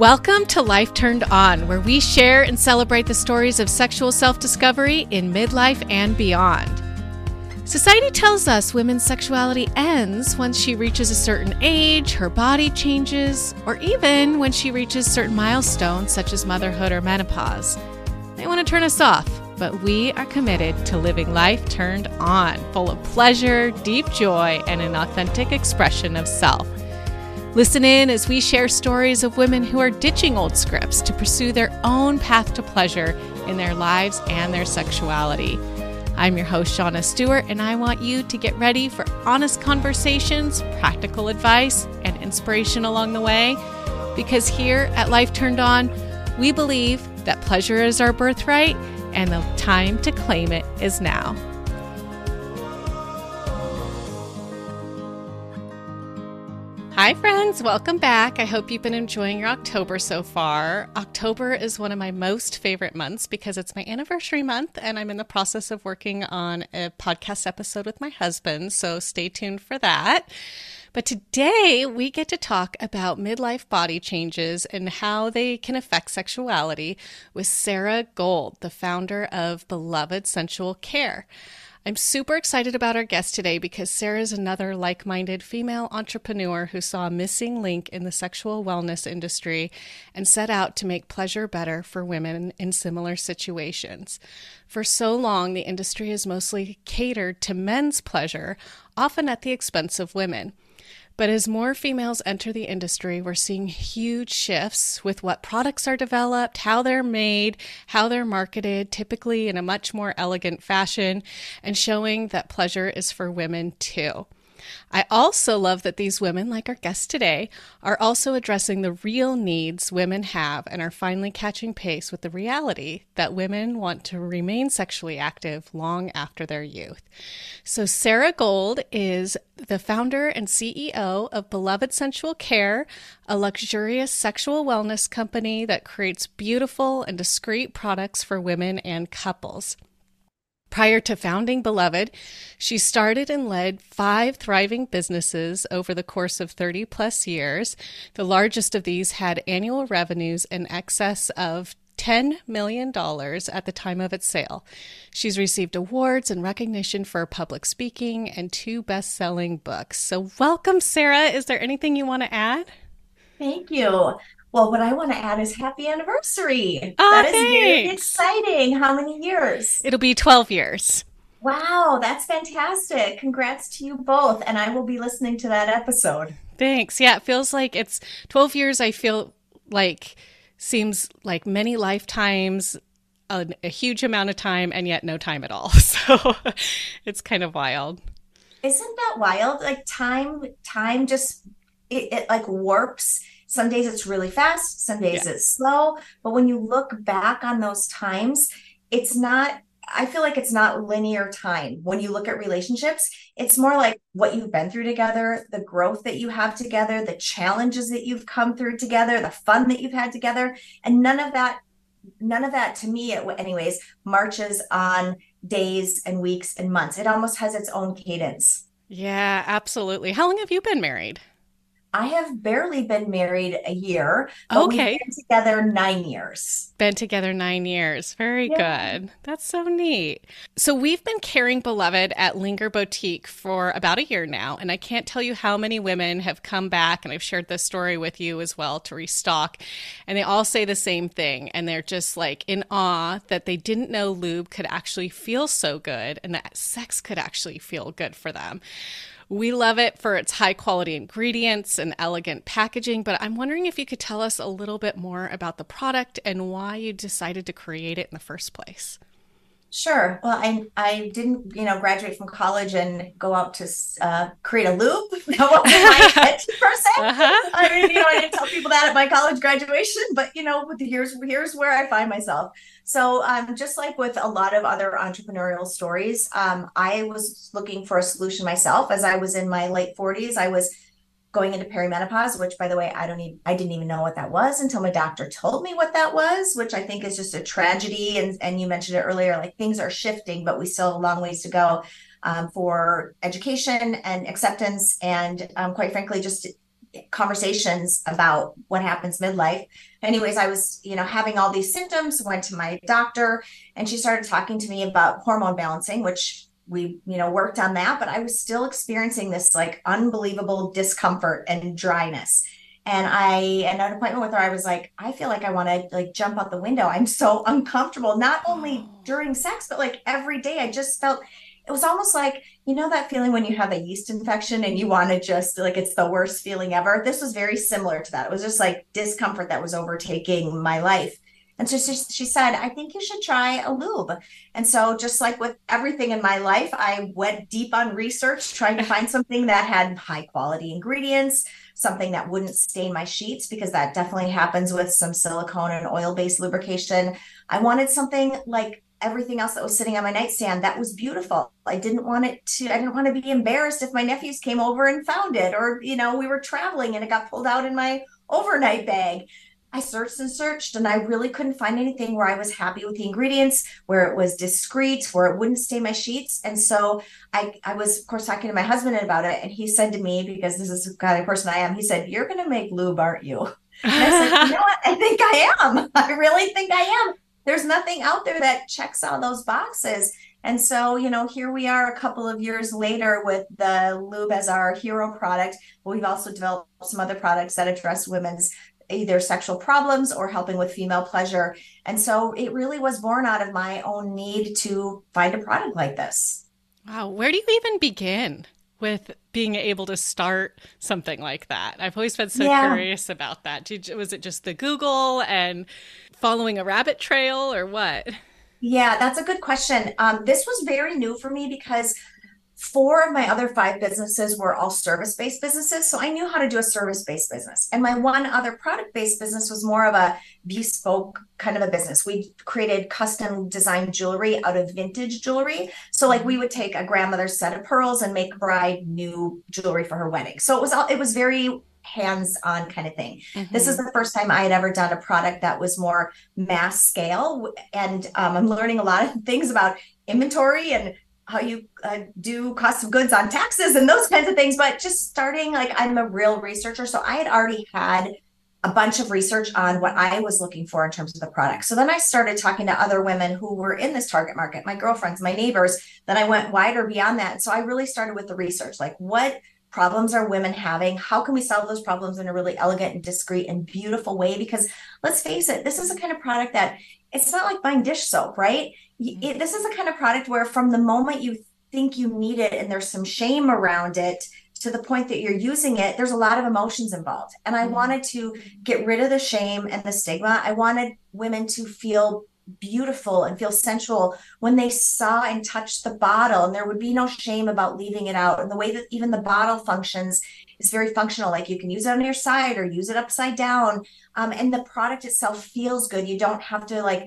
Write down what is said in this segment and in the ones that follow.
Welcome to Life Turned On, where we share and celebrate the stories of sexual self discovery in midlife and beyond. Society tells us women's sexuality ends once she reaches a certain age, her body changes, or even when she reaches certain milestones such as motherhood or menopause. They want to turn us off, but we are committed to living life turned on, full of pleasure, deep joy, and an authentic expression of self. Listen in as we share stories of women who are ditching old scripts to pursue their own path to pleasure in their lives and their sexuality. I'm your host, Shauna Stewart, and I want you to get ready for honest conversations, practical advice, and inspiration along the way. Because here at Life Turned On, we believe that pleasure is our birthright and the time to claim it is now. Hi, friends. Welcome back. I hope you've been enjoying your October so far. October is one of my most favorite months because it's my anniversary month, and I'm in the process of working on a podcast episode with my husband. So stay tuned for that. But today we get to talk about midlife body changes and how they can affect sexuality with Sara Gold, the founder of Beloved Sensual Care. I'm super excited about our guest today because Sara is another like minded female entrepreneur who saw a missing link in the sexual wellness industry and set out to make pleasure better for women in similar situations. For so long, the industry has mostly catered to men's pleasure, often at the expense of women. But as more females enter the industry, we're seeing huge shifts with what products are developed, how they're made, how they're marketed, typically in a much more elegant fashion, and showing that pleasure is for women too. I also love that these women, like our guest today, are also addressing the real needs women have and are finally catching pace with the reality that women want to remain sexually active long after their youth. So, Sara Gold is the founder and CEO of Beloved Sensual Care, a luxurious sexual wellness company that creates beautiful and discreet products for women and couples. Prior to founding Beloved, she started and led five thriving businesses over the course of 30 plus years. The largest of these had annual revenues in excess of $10 million at the time of its sale. She's received awards and recognition for public speaking and two best selling books. So, welcome, Sara. Is there anything you want to add? Thank you. Well, what I want to add is happy anniversary. Oh, that is very exciting. How many years? It'll be 12 years. Wow, that's fantastic. Congrats to you both. And I will be listening to that episode. Thanks. Yeah, it feels like it's 12 years. I feel like seems like many lifetimes, a, a huge amount of time, and yet no time at all. So it's kind of wild. Isn't that wild? Like time, time just it, it like warps. Some days it's really fast, some days Yeah. it's slow. But when you look back on those times, it's not, I feel like it's not linear time. When you look at relationships, it's more like what you've been through together, the growth that you have together, the challenges that you've come through together, the fun that you've had together. And none of that, none of that to me, anyways, marches on days and weeks and months. It almost has its own cadence. Yeah, absolutely. How long have you been married? I have barely been married a year, but Okay. we've been together nine years. Been together nine years. Very Yeah. good. That's so neat. So, we've been carrying Beloved at Linger Boutique for about a year now. And I can't tell you how many women have come back, and I've shared this story with you as well to restock. And they all say the same thing. And they're just like in awe that they didn't know lube could actually feel so good and that sex could actually feel good for them. We love it for its high quality ingredients and elegant packaging, but I'm wondering if you could tell us a little bit more about the product and why you decided to create it in the first place. Sure. Well, I I didn't, you know, graduate from college and go out to uh, create a lube. That wasn't my per se. Uh-huh. I mean, you know, I didn't tell people that at my college graduation, but you know, here's here's where I find myself. So, um, just like with a lot of other entrepreneurial stories, um, I was looking for a solution myself. As I was in my late 40s, I was going into perimenopause, which by the way, I don't even I didn't even know what that was until my doctor told me what that was, which I think is just a tragedy. And and you mentioned it earlier, like things are shifting, but we still have a long ways to go um, for education and acceptance, and um, quite frankly, just conversations about what happens midlife. Anyways, I was, you know, having all these symptoms, went to my doctor, and she started talking to me about hormone balancing, which we, you know, worked on that, but I was still experiencing this like unbelievable discomfort and dryness. And I, at an appointment with her, I was like, I feel like I want to like jump out the window. I'm so uncomfortable, not only during sex, but like every day. I just felt it was almost like you know that feeling when you have a yeast infection and you want to just like it's the worst feeling ever this was very similar to that it was just like discomfort that was overtaking my life and so she, she said i think you should try a lube. And so just like with everything in my life i went deep on research trying to find something that had high quality ingredients something that wouldn't stain my sheets because that definitely happens with some silicone and oil based lubrication. I wanted something like everything else that was sitting on my nightstand that was beautiful. I didn't want it to i didn't want to be embarrassed if my nephews came over and found it or you know we were traveling and it got pulled out in my overnight bag i searched and searched and i really couldn't find anything where i was happy with the ingredients where it was discreet where it wouldn't stain my sheets and so i i was of course talking to my husband about it and he said to me because this is the kind of person i am he said you're going to make lube aren't you and I said, you know what? I think I am. I really think I am there's nothing out there that checks all those boxes. And so, you know, here we are a couple of years later with the lube as our hero product. But we've also developed some other products that address women's either sexual problems or helping with female pleasure. And so it really was born out of my own need to find a product like this. Wow. Where do you even begin with being able to start something like that? I've always been so yeah. curious about that. Did, was it just the Google and following a rabbit trail or what? Yeah, that's a good question. Um, this was very new for me because four of my other five businesses were all service based businesses. So I knew how to do a service based business. And my one other product based business was more of a bespoke kind of a business. We created custom designed jewelry out of vintage jewelry. So like we would take a grandmother's set of pearls and make bride new jewelry for her wedding. So it was all it was very hands on kind of thing. Mm-hmm. This is the first time I had ever done a product that was more mass scale. And um, I'm learning a lot of things about inventory and how you uh, do cost of goods on taxes and those kinds of things. But just starting, like, I'm a real researcher. So I had already had a bunch of research on what I was looking for in terms of the product. So then I started talking to other women who were in this target market, my girlfriends, my neighbors. Then I went wider beyond that. So I really started with the research like, what problems are women having? How can we solve those problems in a really elegant and discreet and beautiful way? Because let's face it, this is a kind of product that it's not like buying dish soap, right? Mm-hmm. It, this is a kind of product where from the moment you think you need it and there's some shame around it to the point that you're using it, there's a lot of emotions involved. And I mm-hmm. wanted to get rid of the shame and the stigma. I wanted women to feel beautiful and feel sensual when they saw and touched the bottle and there would be no shame about leaving it out and the way that even the bottle functions is very functional like you can use it on your side or use it upside down um, and the product itself feels good you don't have to like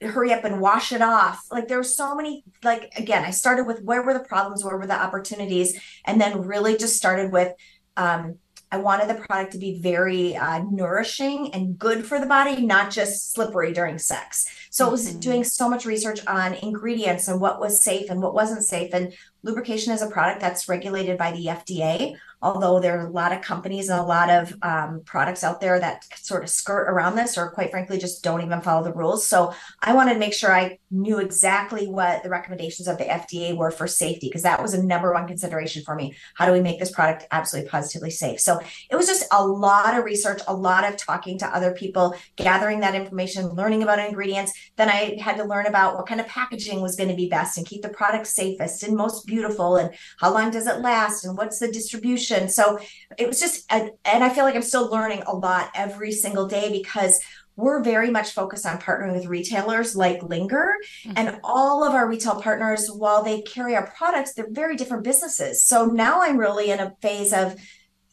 hurry up and wash it off like there were so many like again i started with where were the problems where were the opportunities and then really just started with um, I wanted the product to be very uh, nourishing and good for the body, not just slippery during sex. So it was doing so much research on ingredients and what was safe and what wasn't safe. And lubrication is a product that's regulated by the FDA although there are a lot of companies and a lot of um, products out there that sort of skirt around this or quite frankly just don't even follow the rules. So i wanted to make sure i knew exactly what the recommendations of the fda were for safety because that was a number one consideration for me. How do we make this product absolutely positively safe? So it was just a lot of research a lot of talking to other people gathering that information learning about ingredients then i had to learn about what kind of packaging was going to be best and keep the product safest and most beautiful and how long does it last and what's the distribution so it was just, and I feel like I'm still learning a lot every single day because we're very much focused on partnering with retailers like Linger. Mm-hmm. And all of our retail partners, while they carry our products, they're very different businesses. So now I'm really in a phase of,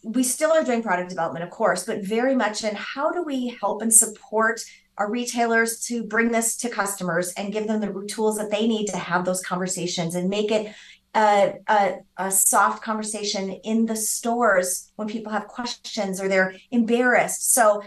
we still are doing product development, of course, but very much in how do we help and support our retailers to bring this to customers and give them the tools that they need to have those conversations and make it a, a, a, soft conversation in the stores when people have questions or they're embarrassed. So,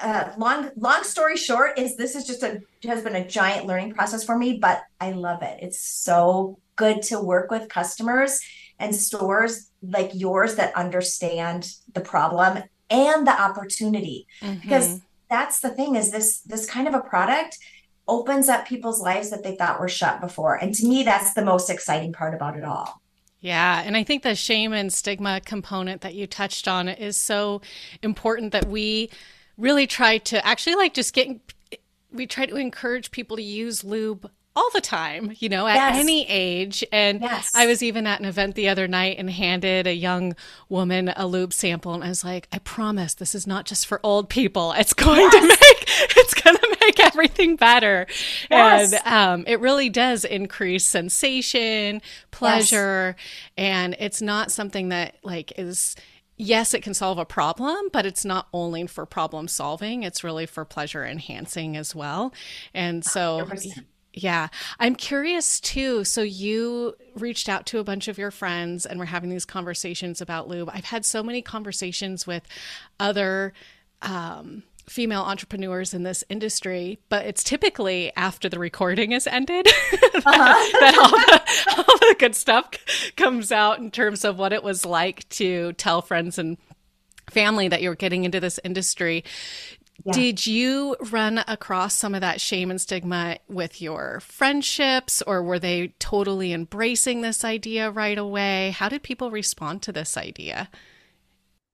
uh, long long story short is this is just a has been a giant learning process for me, but I love it. It's so good to work with customers and stores like yours that understand the problem and the opportunity mm-hmm. because that's the thing is this this kind of a product opens up people's lives that they thought were shut before. And to me that's the most exciting part about it all. Yeah, and I think the shame and stigma component that you touched on is so important that we really try to actually like just get we try to encourage people to use lube all the time, you know, at yes. any age. And yes. I was even at an event the other night and handed a young woman a lube sample and I was like, I promise this is not just for old people. It's going yes. to make it's going to make everything better. And um, it really does increase sensation, pleasure, and it's not something that like is yes, it can solve a problem, but it's not only for problem solving, it's really for pleasure enhancing as well. And so 100%. Yeah. I'm curious too. So you reached out to a bunch of your friends and we're having these conversations about lube. I've had so many conversations with other um, female entrepreneurs in this industry, but it's typically after the recording is ended uh-huh. that, all, the, all the good stuff comes out in terms of what it was like to tell friends and family that you're getting into this industry. Yeah. Did you run across some of that shame and stigma with your friendships, or were they totally embracing this idea right away? How did people respond to this idea?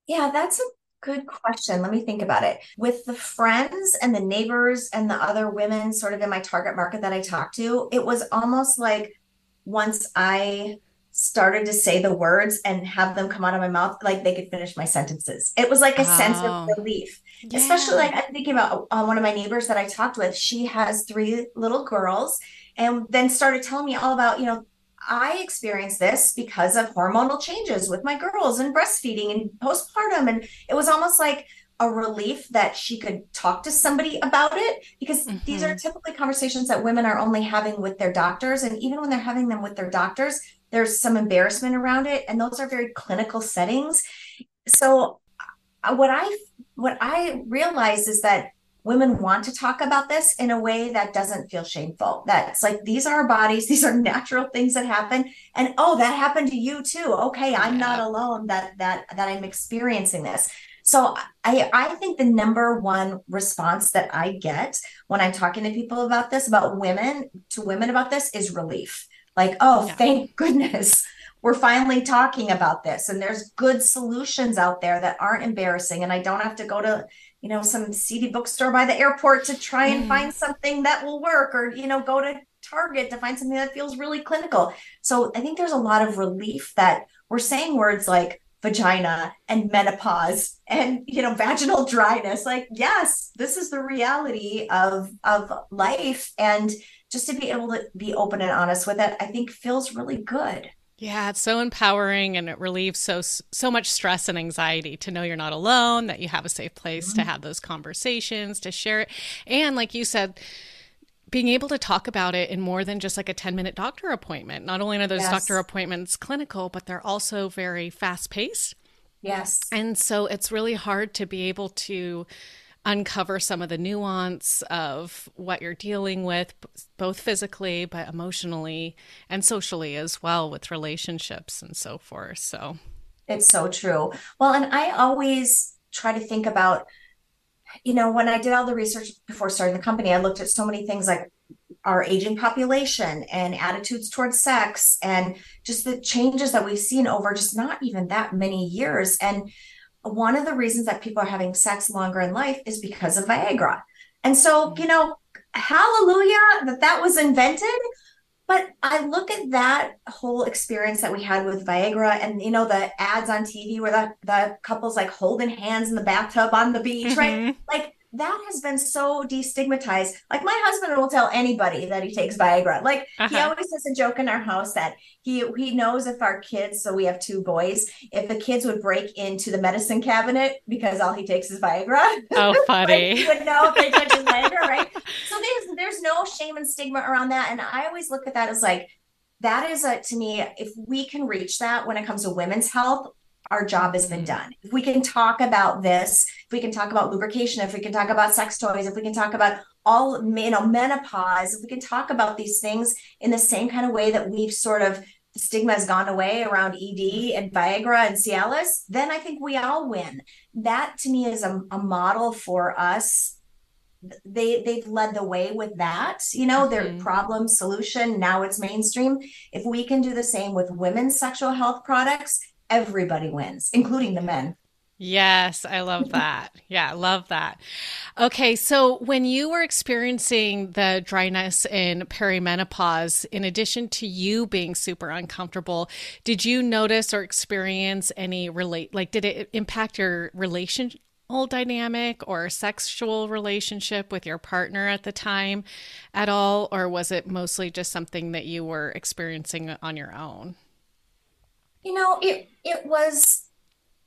Yeah, that's a good question. Let me think about it. With the friends and the neighbors and the other women sort of in my target market that I talked to, it was almost like once I started to say the words and have them come out of my mouth like they could finish my sentences. It was like a oh. sense of relief. Yeah. Especially like I'm thinking about uh, one of my neighbors that I talked with. She has three little girls and then started telling me all about, you know, I experienced this because of hormonal changes with my girls and breastfeeding and postpartum and it was almost like a relief that she could talk to somebody about it because mm-hmm. these are mm-hmm. typically conversations that women are only having with their doctors and even when they're having them with their doctors there's some embarrassment around it and those are very clinical settings so uh, what i what i realize is that women want to talk about this in a way that doesn't feel shameful. That's like these are our bodies these are natural things that happen. And oh that happened to you too. Okay i'm yeah. not alone that that that i'm experiencing this. So i i think the number one response that i get when i'm talking to people about this about women to women about this is relief. Like, oh, yeah. thank goodness we're finally talking about this and there's good solutions out there that aren't embarrassing and i don't have to go to you know some seedy bookstore by the airport to try and mm. find something that will work or you know go to target to find something that feels really clinical so i think there's a lot of relief that we're saying words like vagina and menopause and you know vaginal dryness like yes this is the reality of of life and just to be able to be open and honest with it, I think feels really good. Yeah, it's so empowering and it relieves so so much stress and anxiety to know you're not alone, that you have a safe place mm-hmm. to have those conversations, to share it. And like you said, being able to talk about it in more than just like a 10 minute doctor appointment. Not only are those yes. doctor appointments clinical, but they're also very fast paced. Yes. And so it's really hard to be able to uncover some of the nuance of what you're dealing with, both physically, but emotionally and socially as well with relationships and so forth. So it's so true. Well, and I always try to think about, you know, when I did all the research before starting the company, I looked at so many things like our aging population and attitudes towards sex and just the changes that we've seen over just not even that many years. And one of the reasons that people are having sex longer in life is because of Viagra. And so, you know, hallelujah that that was invented. But I look at that whole experience that we had with Viagra and, you know, the ads on TV where the, the couple's like holding hands in the bathtub on the beach, mm-hmm. right? Like that has been so destigmatized. Like my husband will tell anybody that he takes Viagra. Like uh-huh. he always has a joke in our house that he he knows if our kids, so we have two boys, if the kids would break into the medicine cabinet because all he takes is Viagra. Oh, funny. like, he would know if they took his Viagra, right? So there's there's no shame and stigma around that. And I always look at that as like that is a to me, if we can reach that when it comes to women's health, our job has been mm-hmm. done. If we can talk about this, if we can talk about lubrication, if we can talk about sex toys, if we can talk about all you know menopause, if we can talk about these things in the same kind of way that we've sort of the stigma has gone away around ED and Viagra and Cialis, then I think we all win. That to me is a, a model for us. They they've led the way with that, you know, their mm-hmm. problem solution. Now it's mainstream. If we can do the same with women's sexual health products, everybody wins, including the men. Yes, I love that. Yeah, love that. Okay, so when you were experiencing the dryness in perimenopause, in addition to you being super uncomfortable, did you notice or experience any relate like did it impact your relationship dynamic or sexual relationship with your partner at the time at all or was it mostly just something that you were experiencing on your own? You know, it it was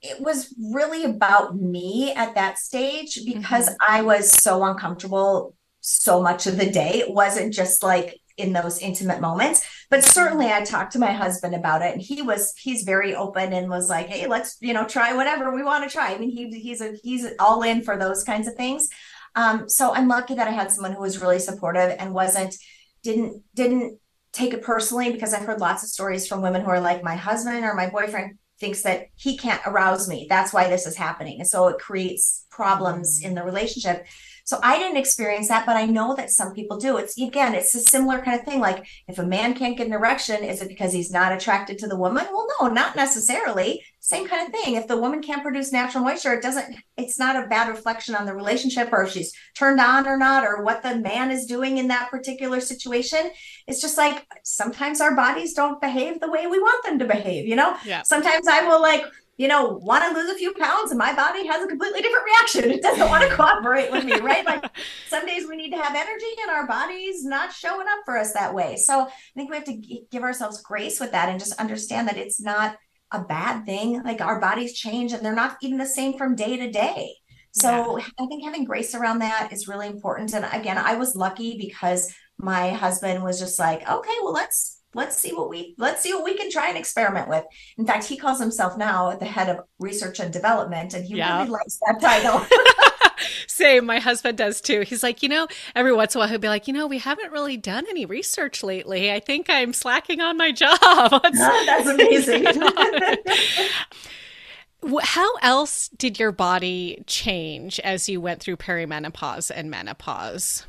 it was really about me at that stage because mm-hmm. I was so uncomfortable so much of the day. It wasn't just like in those intimate moments, but certainly I talked to my husband about it and he was he's very open and was like, "Hey, let's, you know, try whatever we want to try." I mean, he he's a he's all in for those kinds of things. Um, so I'm lucky that I had someone who was really supportive and wasn't didn't didn't take it personally because I've heard lots of stories from women who are like my husband or my boyfriend thinks that he can't arouse me. That's why this is happening. And so it creates problems mm. in the relationship. So I didn't experience that, but I know that some people do. It's again, it's a similar kind of thing. Like if a man can't get an erection, is it because he's not attracted to the woman? Well, no, not necessarily. Same kind of thing. If the woman can't produce natural moisture, it doesn't, it's not a bad reflection on the relationship or if she's turned on or not, or what the man is doing in that particular situation. It's just like sometimes our bodies don't behave the way we want them to behave, you know? Yeah. Sometimes I will like you know, want to lose a few pounds and my body has a completely different reaction. It doesn't want to cooperate with me, right? Like some days we need to have energy and our body's not showing up for us that way. So I think we have to give ourselves grace with that and just understand that it's not a bad thing. Like our bodies change and they're not even the same from day to day. So yeah. I think having grace around that is really important. And again, I was lucky because my husband was just like, okay, well, let's let's see what we let's see what we can try and experiment with. In fact, he calls himself now the head of research and development, and he yeah. really likes that title. Same, my husband does too. He's like, you know, every once in a while he'll be like, you know, we haven't really done any research lately. I think I'm slacking on my job. oh, that's amazing. How else did your body change as you went through perimenopause and menopause?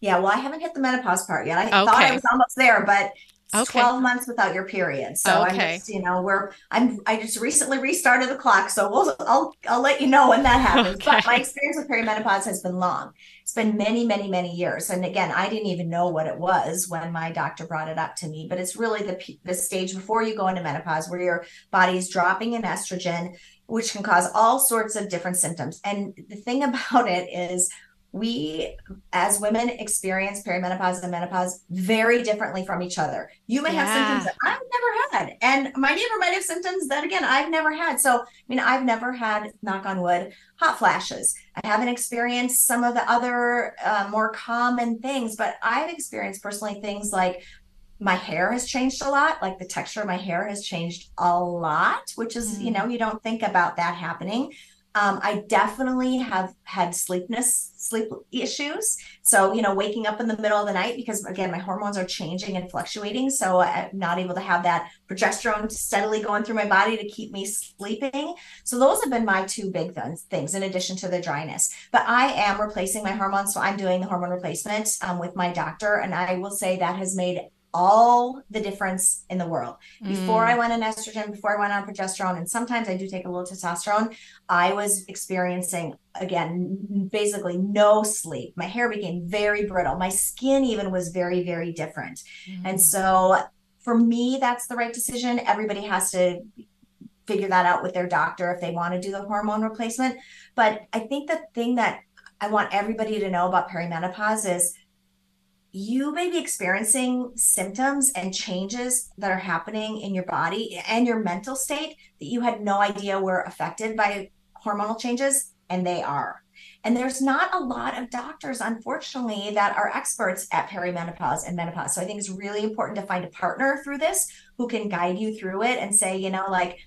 Yeah, well, I haven't hit the menopause part yet. I okay. thought I was almost there, but okay. 12 months without your period. So okay. I'm just, you know, we're I'm I just recently restarted the clock. So we'll I'll I'll let you know when that happens. Okay. But my experience with perimenopause has been long. It's been many, many, many years. And again, I didn't even know what it was when my doctor brought it up to me. But it's really the the stage before you go into menopause where your body is dropping in estrogen, which can cause all sorts of different symptoms. And the thing about it is we as women experience perimenopause and menopause very differently from each other. You may yeah. have symptoms that I've never had, and my neighbor might have symptoms that again I've never had. So, I mean, I've never had, knock on wood, hot flashes. I haven't experienced some of the other uh, more common things, but I've experienced personally things like my hair has changed a lot like the texture of my hair has changed a lot which is mm. you know you don't think about that happening um, I definitely have had sleepness, sleep issues. So, you know, waking up in the middle of the night because, again, my hormones are changing and fluctuating. So, I'm not able to have that progesterone steadily going through my body to keep me sleeping. So, those have been my two big th- things in addition to the dryness. But I am replacing my hormones. So, I'm doing the hormone replacement um, with my doctor. And I will say that has made all the difference in the world. Before mm. I went on estrogen, before I went on progesterone, and sometimes I do take a little testosterone, I was experiencing again basically no sleep. My hair became very brittle. My skin even was very very different. Mm. And so for me that's the right decision. Everybody has to figure that out with their doctor if they want to do the hormone replacement. But I think the thing that I want everybody to know about perimenopause is you may be experiencing symptoms and changes that are happening in your body and your mental state that you had no idea were affected by hormonal changes, and they are. And there's not a lot of doctors, unfortunately, that are experts at perimenopause and menopause. So I think it's really important to find a partner through this who can guide you through it and say, you know, like,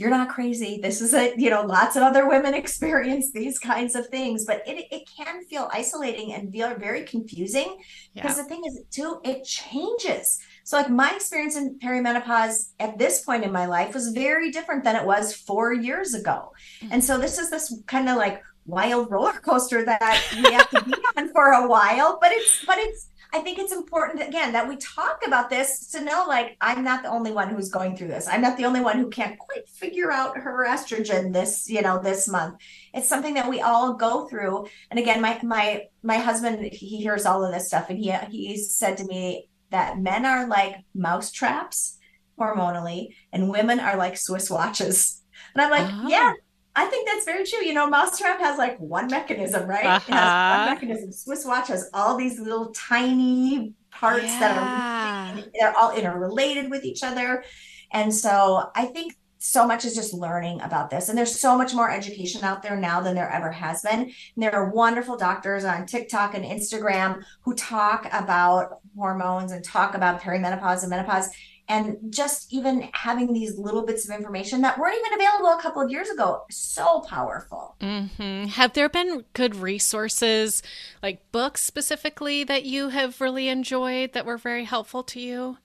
you're not crazy. This is a, you know, lots of other women experience these kinds of things, but it, it can feel isolating and feel very confusing yeah. because the thing is too, it changes. So, like, my experience in perimenopause at this point in my life was very different than it was four years ago. Mm-hmm. And so, this is this kind of like wild roller coaster that we have to be on for a while, but it's, but it's, I think it's important again that we talk about this to know like I'm not the only one who's going through this. I'm not the only one who can't quite figure out her estrogen this, you know, this month. It's something that we all go through. And again, my my my husband he hears all of this stuff and he he said to me that men are like mouse traps hormonally and women are like Swiss watches. And I'm like, oh. yeah, I think that's very true. You know, Mousetrap has like one mechanism, right? Uh-huh. It has one uh-huh. mechanism. Swiss Watch has all these little tiny parts yeah. that are they're all interrelated with each other. And so I think so much is just learning about this. And there's so much more education out there now than there ever has been. And there are wonderful doctors on TikTok and Instagram who talk about hormones and talk about perimenopause and menopause and just even having these little bits of information that weren't even available a couple of years ago so powerful mm-hmm. have there been good resources like books specifically that you have really enjoyed that were very helpful to you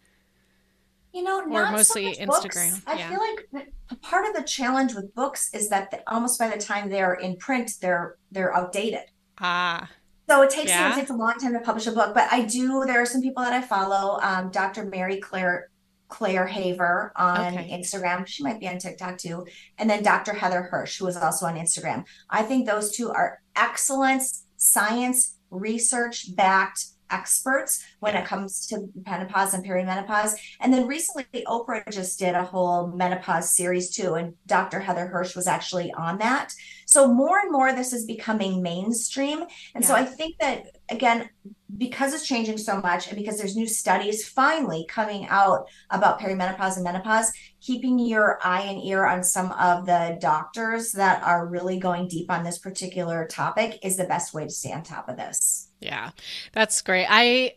you know or mostly so instagram i feel like part of the challenge with books is that almost by the time they're in print they're they're outdated ah so it takes yeah. it takes a long time to publish a book, but I do. There are some people that I follow. Um, Dr. Mary Claire Claire Haver on okay. Instagram. She might be on TikTok too. And then Dr. Heather Hirsch, who is also on Instagram. I think those two are excellent science research backed experts when it comes to menopause and perimenopause. And then recently, Oprah just did a whole menopause series too, and Dr. Heather Hirsch was actually on that. So more and more, this is becoming mainstream. And yeah. so I think that again, because it's changing so much, and because there's new studies finally coming out about perimenopause and menopause, keeping your eye and ear on some of the doctors that are really going deep on this particular topic is the best way to stay on top of this. Yeah, that's great. I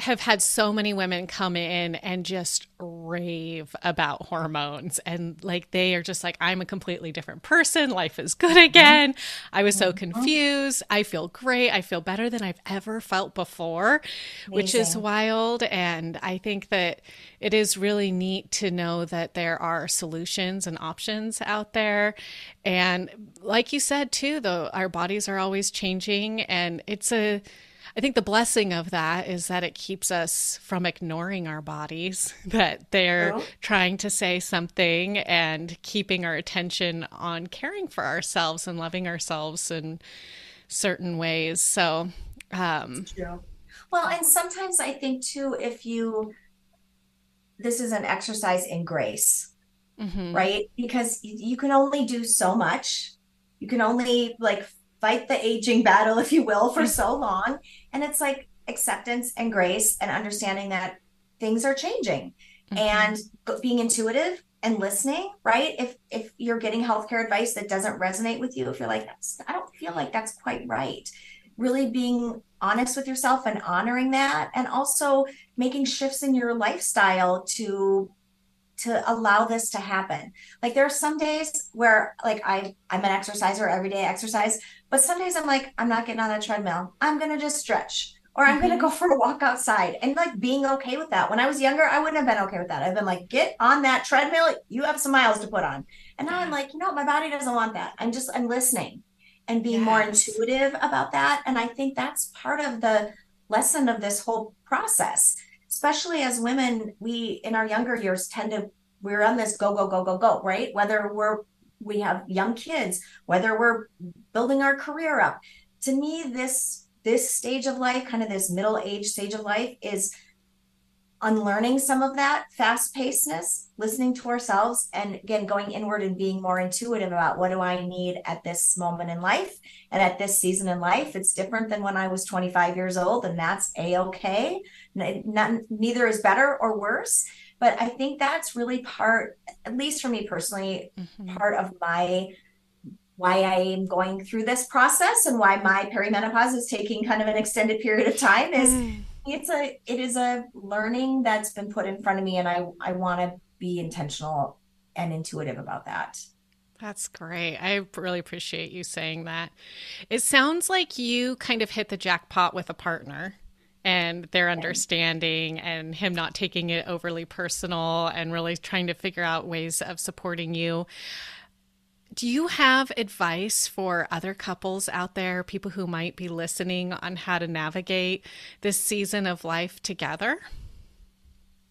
have had so many women come in and just rave about hormones. And like they are just like i'm a completely different person. Life is good mm-hmm. again. I was so mm-hmm. confused. I feel great. I feel better than i've ever felt before Amazing. which is wild. And i think that it is really neat to know that there are solutions and options out there. And like you said too though our bodies are always changing and it's a I think the blessing of that is that it keeps us from ignoring our bodies, that they're oh. trying to say something and keeping our attention on caring for ourselves and loving ourselves in certain ways. So, um, well, and sometimes I think too, if you, this is an exercise in grace, mm-hmm. right? Because you can only do so much. You can only like fight the aging battle, if you will, for so long. And it's like acceptance and grace and understanding that things are changing mm-hmm. and being intuitive and listening, right? If if you're getting healthcare advice that doesn't resonate with you, if you're like, I don't feel like that's quite right. Really being honest with yourself and honoring that and also making shifts in your lifestyle to to allow this to happen. Like there are some days where like I I'm an exerciser, everyday exercise, but some days I'm like I'm not getting on that treadmill. I'm going to just stretch or I'm mm-hmm. going to go for a walk outside and like being okay with that. When I was younger, I wouldn't have been okay with that. I've been like, get on that treadmill. You have some miles to put on. And now I'm like, you know, my body doesn't want that. I'm just, I'm listening and being yes. more intuitive about that. And I think that's part of the lesson of this whole process especially as women, we in our younger years tend to we're on this go go go go go, right? Whether we're we have young kids, whether we're building our career up. To me, this this stage of life, kind of this middle age stage of life, is unlearning some of that fast pacedness, listening to ourselves, and again, going inward and being more intuitive about what do I need at this moment in life and at this season in life. It's different than when I was 25 years old, and that's a okay. Not, neither is better or worse. But I think that's really part, at least for me personally, mm-hmm. part of my why I am going through this process and why my perimenopause is taking kind of an extended period of time is mm it's a it is a learning that's been put in front of me and i i want to be intentional and intuitive about that that's great. I really appreciate you saying that. It sounds like you kind of hit the jackpot with a partner and their understanding and him not taking it overly personal and really trying to figure out ways of supporting you. Do you have advice for other couples out there, people who might be listening on how to navigate this season of life together?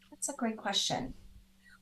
That's a great question.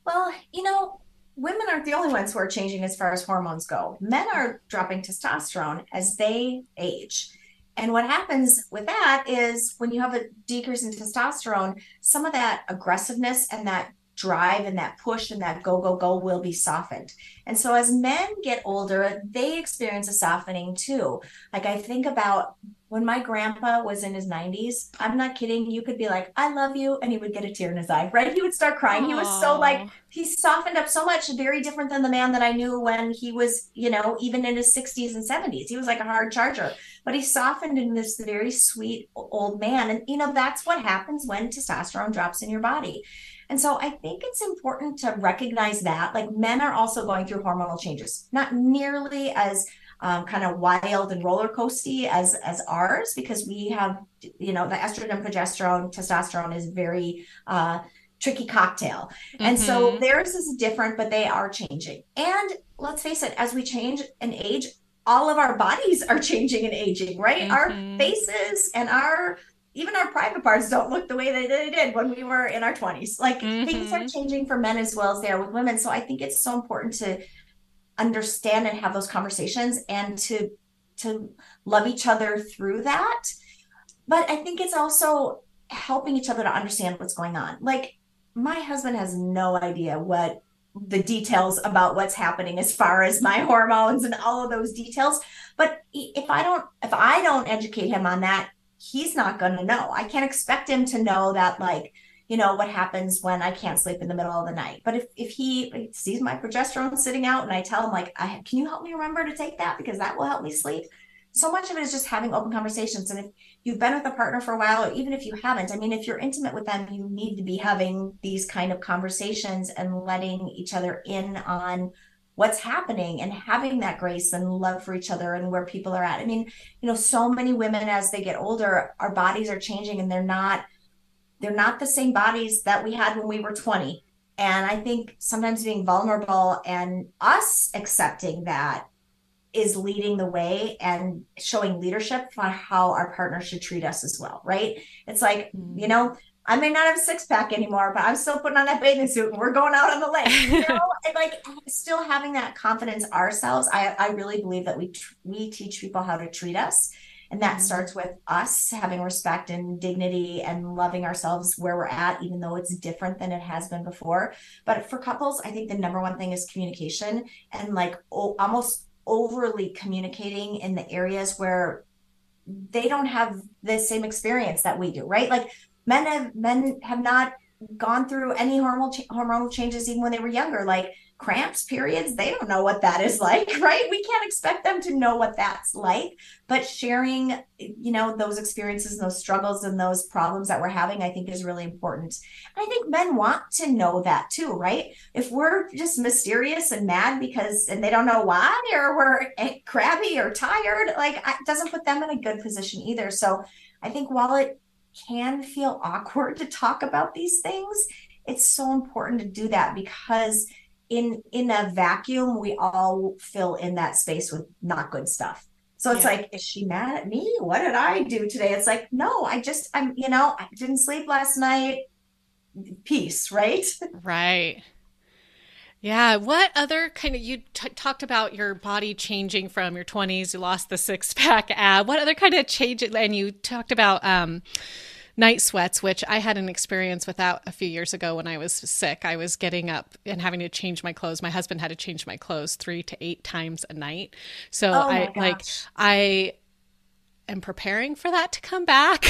Well, you know, women aren't the only ones who are changing as far as hormones go. Men are dropping testosterone as they age. And what happens with that is when you have a decrease in testosterone, some of that aggressiveness and that drive and that push and that go, go, go will be softened. And so as men get older, they experience a softening too. Like I think about when my grandpa was in his 90s, I'm not kidding. You could be like, I love you. And he would get a tear in his eye, right? He would start crying. Aww. He was so like, he softened up so much, very different than the man that I knew when he was, you know, even in his 60s and 70s. He was like a hard charger, but he softened in this very sweet old man. And, you know, that's what happens when testosterone drops in your body. And so I think it's important to recognize that like men are also going through hormonal changes, not nearly as um, kind of wild and roller coasty as as ours because we have you know the estrogen, progesterone, testosterone is very uh, tricky cocktail, mm-hmm. and so mm-hmm. theirs is different, but they are changing. And let's face it, as we change and age, all of our bodies are changing and aging, right? Mm-hmm. Our faces and our even our private parts don't look the way that they did when we were in our 20s. Like mm-hmm. things are changing for men as well as they are with women. So I think it's so important to understand and have those conversations and to to love each other through that. But I think it's also helping each other to understand what's going on. Like my husband has no idea what the details about what's happening as far as my hormones and all of those details but if i don't if i don't educate him on that he's not going to know. I can't expect him to know that, like, you know, what happens when I can't sleep in the middle of the night. But if, if he sees my progesterone sitting out and I tell him, like, I, can you help me remember to take that because that will help me sleep? So much of it is just having open conversations. And if you've been with a partner for a while, or even if you haven't, I mean, if you're intimate with them, you need to be having these kind of conversations and letting each other in on what's happening and having that grace and love for each other and where people are at. I mean, you know, so many women as they get older, our bodies are changing and they're not they're not the same bodies that we had when we were 20. And I think sometimes being vulnerable and us accepting that is leading the way and showing leadership on how our partner should treat us as well, right? It's like, mm-hmm. you know, I may not have a six pack anymore, but I'm still putting on that bathing suit and we're going out on the lake. You know, and like still having that confidence ourselves. I, I really believe that we we teach people how to treat us, and that mm-hmm. starts with us having respect and dignity and loving ourselves where we're at, even though it's different than it has been before. But for couples, I think the number one thing is communication and like o- almost overly communicating in the areas where they don't have the same experience that we do, right? Like men have men have not gone through any hormonal hormonal changes even when they were younger like cramps periods they don't know what that is like right? We can't expect them to know what that's like but sharing you know those experiences and those struggles and those problems that we're having i think is really important. And i think men want to know that too right? If we're just mysterious and mad because and they don't know why or we're crabby or tired like it doesn't put them in a good position either. So i think while it can feel awkward to talk about these things, it's so important to do that because in in a vacuum we all fill in that space with not good stuff. So it's yeah. like, is she mad at me? What did I do today? It's like, no, I just, I'm, you know, I didn't sleep last night. Peace, right? Right. Yeah. What other kind of you t- talked about your body changing from your 20s? You lost the six pack ab. What other kind of change? And you talked about um, night sweats, which I had an experience with without a few years ago when I was sick. I was getting up and having to change my clothes. My husband had to change my clothes three to eight times a night. So oh I like I am preparing for that to come back.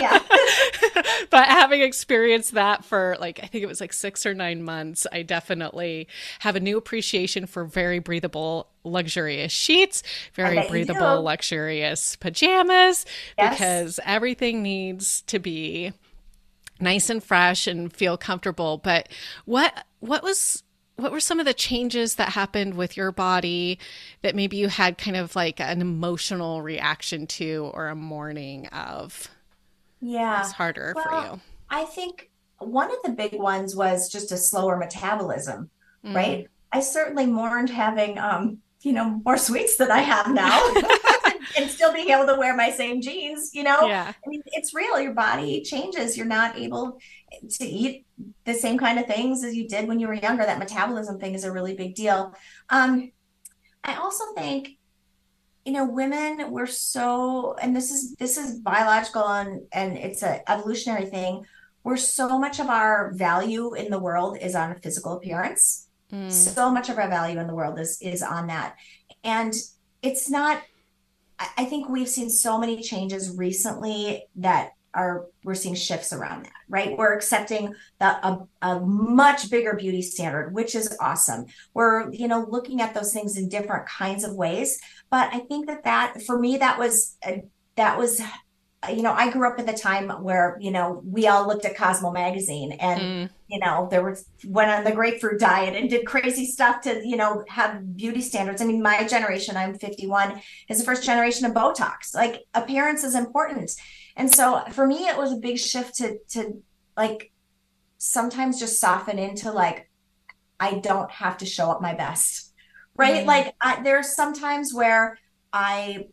Yeah. but having experienced that for like, I think it was like six or nine months, I definitely have a new appreciation for very breathable, luxurious sheets, very breathable, luxurious pajamas, yes. because everything needs to be nice and fresh and feel comfortable. But what, what was, what were some of the changes that happened with your body that maybe you had kind of like an emotional reaction to or a mourning of? Yeah. was harder Well, for you? I think one of the big ones was just a slower metabolism, Mm. right? I certainly mourned having um, you know, more sweets than I have now and still being able to wear my same jeans, you know? Yeah. I mean, it's real. Your body changes. You're not able to eat the same kind of things as you did when you were younger. That metabolism thing is a really big deal. Um, I also think, you know, women were so, and this is this is biological and and it's a evolutionary thing. We're so much of our value in the world is on physical appearance. Mm. So much of our value in the world is is on that. And it's not I think we've seen so many changes recently that are we're seeing shifts around that, right? We're accepting the, a, a much bigger beauty standard, which is awesome. We're, you know, looking at those things in different kinds of ways. But I think that that for me, that was uh, that was you know, I grew up at the time where, you know, we all looked at Cosmo magazine and, Mm. you know, there was went on the grapefruit diet and did crazy stuff to, you know, have beauty standards. I mean, my generation, I'm 51, is the first generation of Botox. Like appearance is important. And so for me, it was a big shift to to like sometimes just soften into like, I don't have to show up my best. Right. Mm. Like I, there's sometimes where I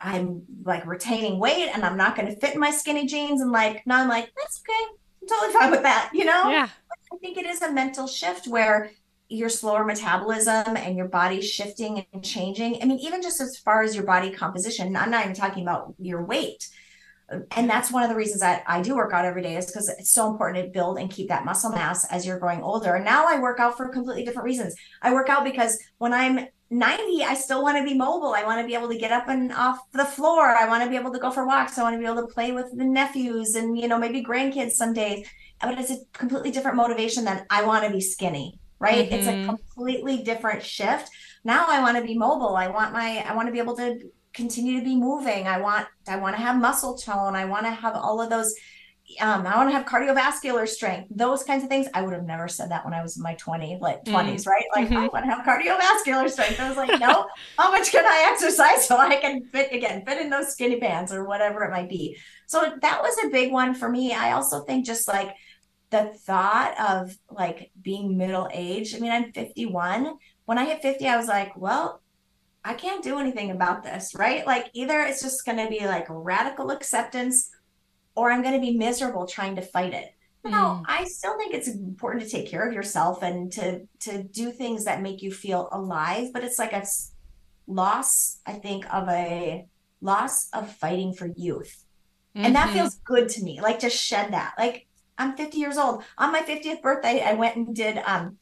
I'm like retaining weight and I'm not going to fit in my skinny jeans. And like, now I'm like, that's okay. I'm totally fine with that. You know, Yeah. I think it is a mental shift where your slower metabolism and your body shifting and changing. I mean, even just as far as your body composition, I'm not even talking about your weight. And that's one of the reasons that I do work out every day is because it's so important to build and keep that muscle mass as you're growing older. And now I work out for completely different reasons. I work out because when I'm 90, I still want to be mobile. I want to be able to get up and off the floor. I want to be able to go for walks. I want to be able to play with the nephews and, you know, maybe grandkids some days. But it's a completely different motivation than I want to be skinny, right? It's a Mhm. completely different shift. Now I want to be mobile. I want my, I want to be able to continue to be moving. I want, I want to have muscle tone. I want to have all of those um, I want to have cardiovascular strength, those kinds of things. I would have never said that when I was in my 20, like 20s, right? Like, I Mhm. want to have cardiovascular strength. I was like, no, how much can I exercise so I can fit again, fit in those skinny pants or whatever it might be. So that was a big one for me. I also think just like the thought of like being middle aged. I mean, I'm 51. When I hit 50, I was like, well, I can't do anything about this, right? Like either it's just going to be like radical acceptance or I'm going to be miserable trying to fight it. No, Mm. I still think it's important to take care of yourself and to to do things that make you feel alive, but it's like a loss, I think, of a loss of fighting for youth. And that Mhm. feels good to me. Like to shed that. Like I'm 50 years old. On my 50th birthday, I went and did um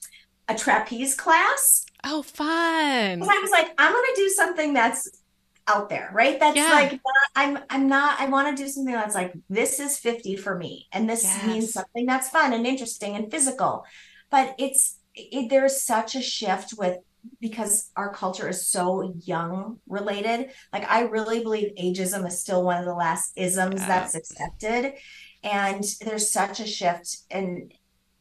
a trapeze class. Oh, fun. I was like, I'm gonna do something that's out there, right? That's Yeah. like not, I'm I'm not I want to do something that's like this is 50 for me and this means something that's fun and interesting and physical. But it's it, there's such a shift with because our culture is so young related. Like I really believe ageism is still one of the last isms Yeah. that's accepted and there's such a shift in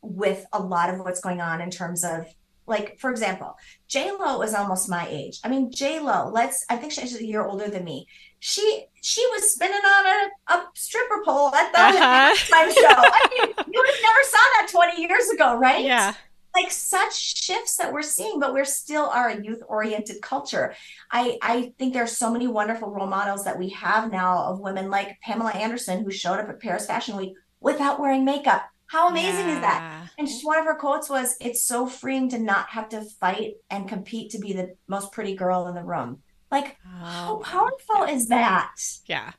with a lot of what's going on in terms of like for example J Lo is almost my age. I mean, J Lo. Let's. I think she's a year older than me. She she was spinning on a, a stripper pole at the Uh-huh. show. I mean, you would have never saw that twenty years ago, right? Yeah. Like such shifts that we're seeing, but we're still are a youth oriented culture. I I think there are so many wonderful role models that we have now of women like Pamela Anderson who showed up at Paris Fashion Week without wearing makeup. How amazing is that? And just one of her quotes was, "It's so freeing to not have to fight and compete to be the most pretty girl in the room." Like, how Oh, powerful is that? yeah.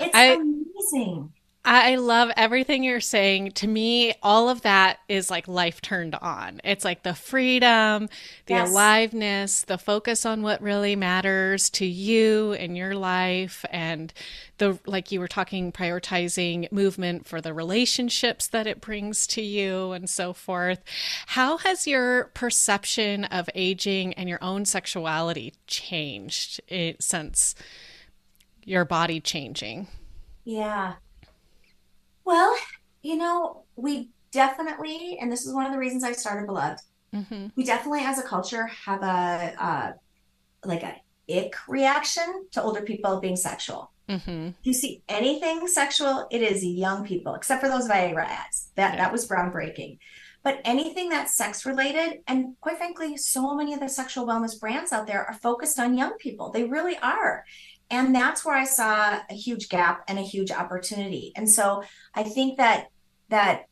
It's I- amazing. I love everything you're saying. To me, all of that is like life turned on. It's like the freedom, the Yes. aliveness, the focus on what really matters to you and your life, and the, like you were talking, prioritizing movement for the relationships that it brings to you and so forth. How has your perception of aging and your own sexuality changed it, since your body changing? Yeah. Well, you know, we definitely, and this is one of the reasons I started Beloved. hmm We definitely, as a culture, have a uh, like a ick reaction to older people being sexual. Mm-hmm. you see anything sexual, it is young people, except for those Viagra ads. That yeah. that was groundbreaking. But anything that's sex related, and quite frankly, so many of the sexual wellness brands out there are focused on young people. They really are. And that's where I saw a huge gap and a huge opportunity. And so I think that that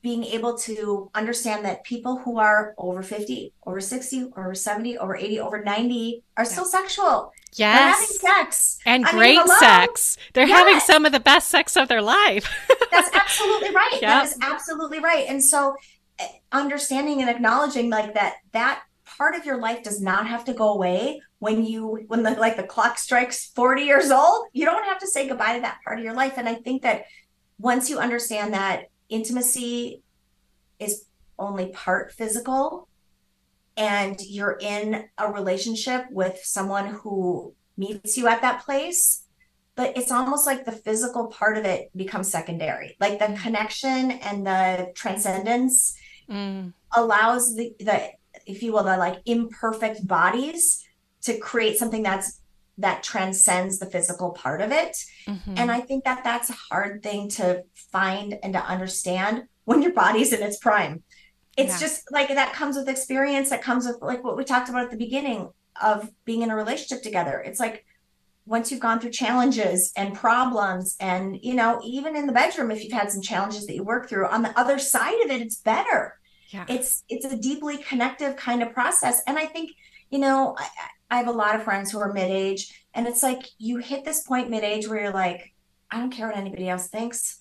being able to understand that people who are over 50, over 60, over 70, over 80, over 90 are still sexual. Yes. They're having sex. And I great mean, sex. They're yes. having some of the best sex of their life. That's absolutely right. Yep. That is absolutely right. And so eh, understanding and acknowledging like that that part of your life does not have to go away when you when the like the clock strikes 40 years old. You don't have to say goodbye to that part of your life. And I think that once you understand that intimacy is only part physical and you're in a relationship with someone who meets you at that place but it's almost like the physical part of it becomes secondary like the connection and the transcendence mm. allows the the if you will the like imperfect bodies to create something that's that transcends the physical part of it. Mm-hmm. And I think that that's a hard thing to find and to understand when your body's in its prime. It's yeah. just like that comes with experience, that comes with like what we talked about at the beginning of being in a relationship together. It's like once you've gone through challenges and problems and you know even in the bedroom if you've had some challenges that you work through on the other side of it it's better yeah. it's it's a deeply connective kind of process and i think you know I, I have a lot of friends who are mid age, and it's like you hit this point mid age where you're like, I don't care what anybody else thinks.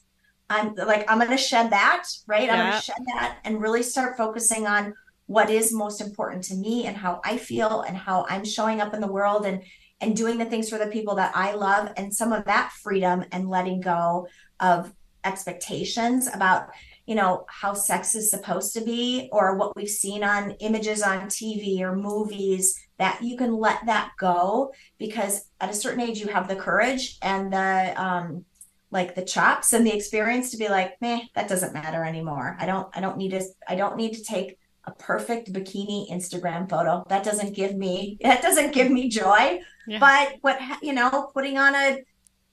I'm like, I'm going to shed that, right? Yeah. I'm going to shed that and really start focusing on what is most important to me and how I feel and how I'm showing up in the world and and doing the things for the people that I love and some of that freedom and letting go of expectations about you know how sex is supposed to be or what we've seen on images on TV or movies that you can let that go because at a certain age you have the courage and the um like the chops and the experience to be like meh that doesn't matter anymore. I don't i don't need to i don't need to take a perfect bikini instagram photo. That doesn't give me that doesn't give me joy. Yeah. but what you know putting on a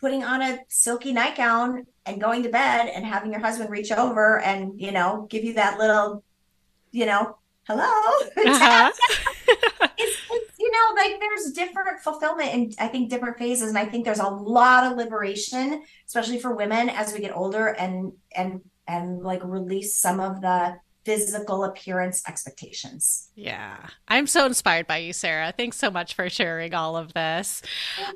putting on a silky nightgown and going to bed and having your husband reach over and you know give you that little you know hello uh-huh. it's, it's, you know like there's different fulfillment and i think different phases and i think there's a lot of liberation especially for women as we get older and and and like release some of the physical appearance expectations. Yeah. I'm so inspired by you, Sara. Thanks so much for sharing all of this.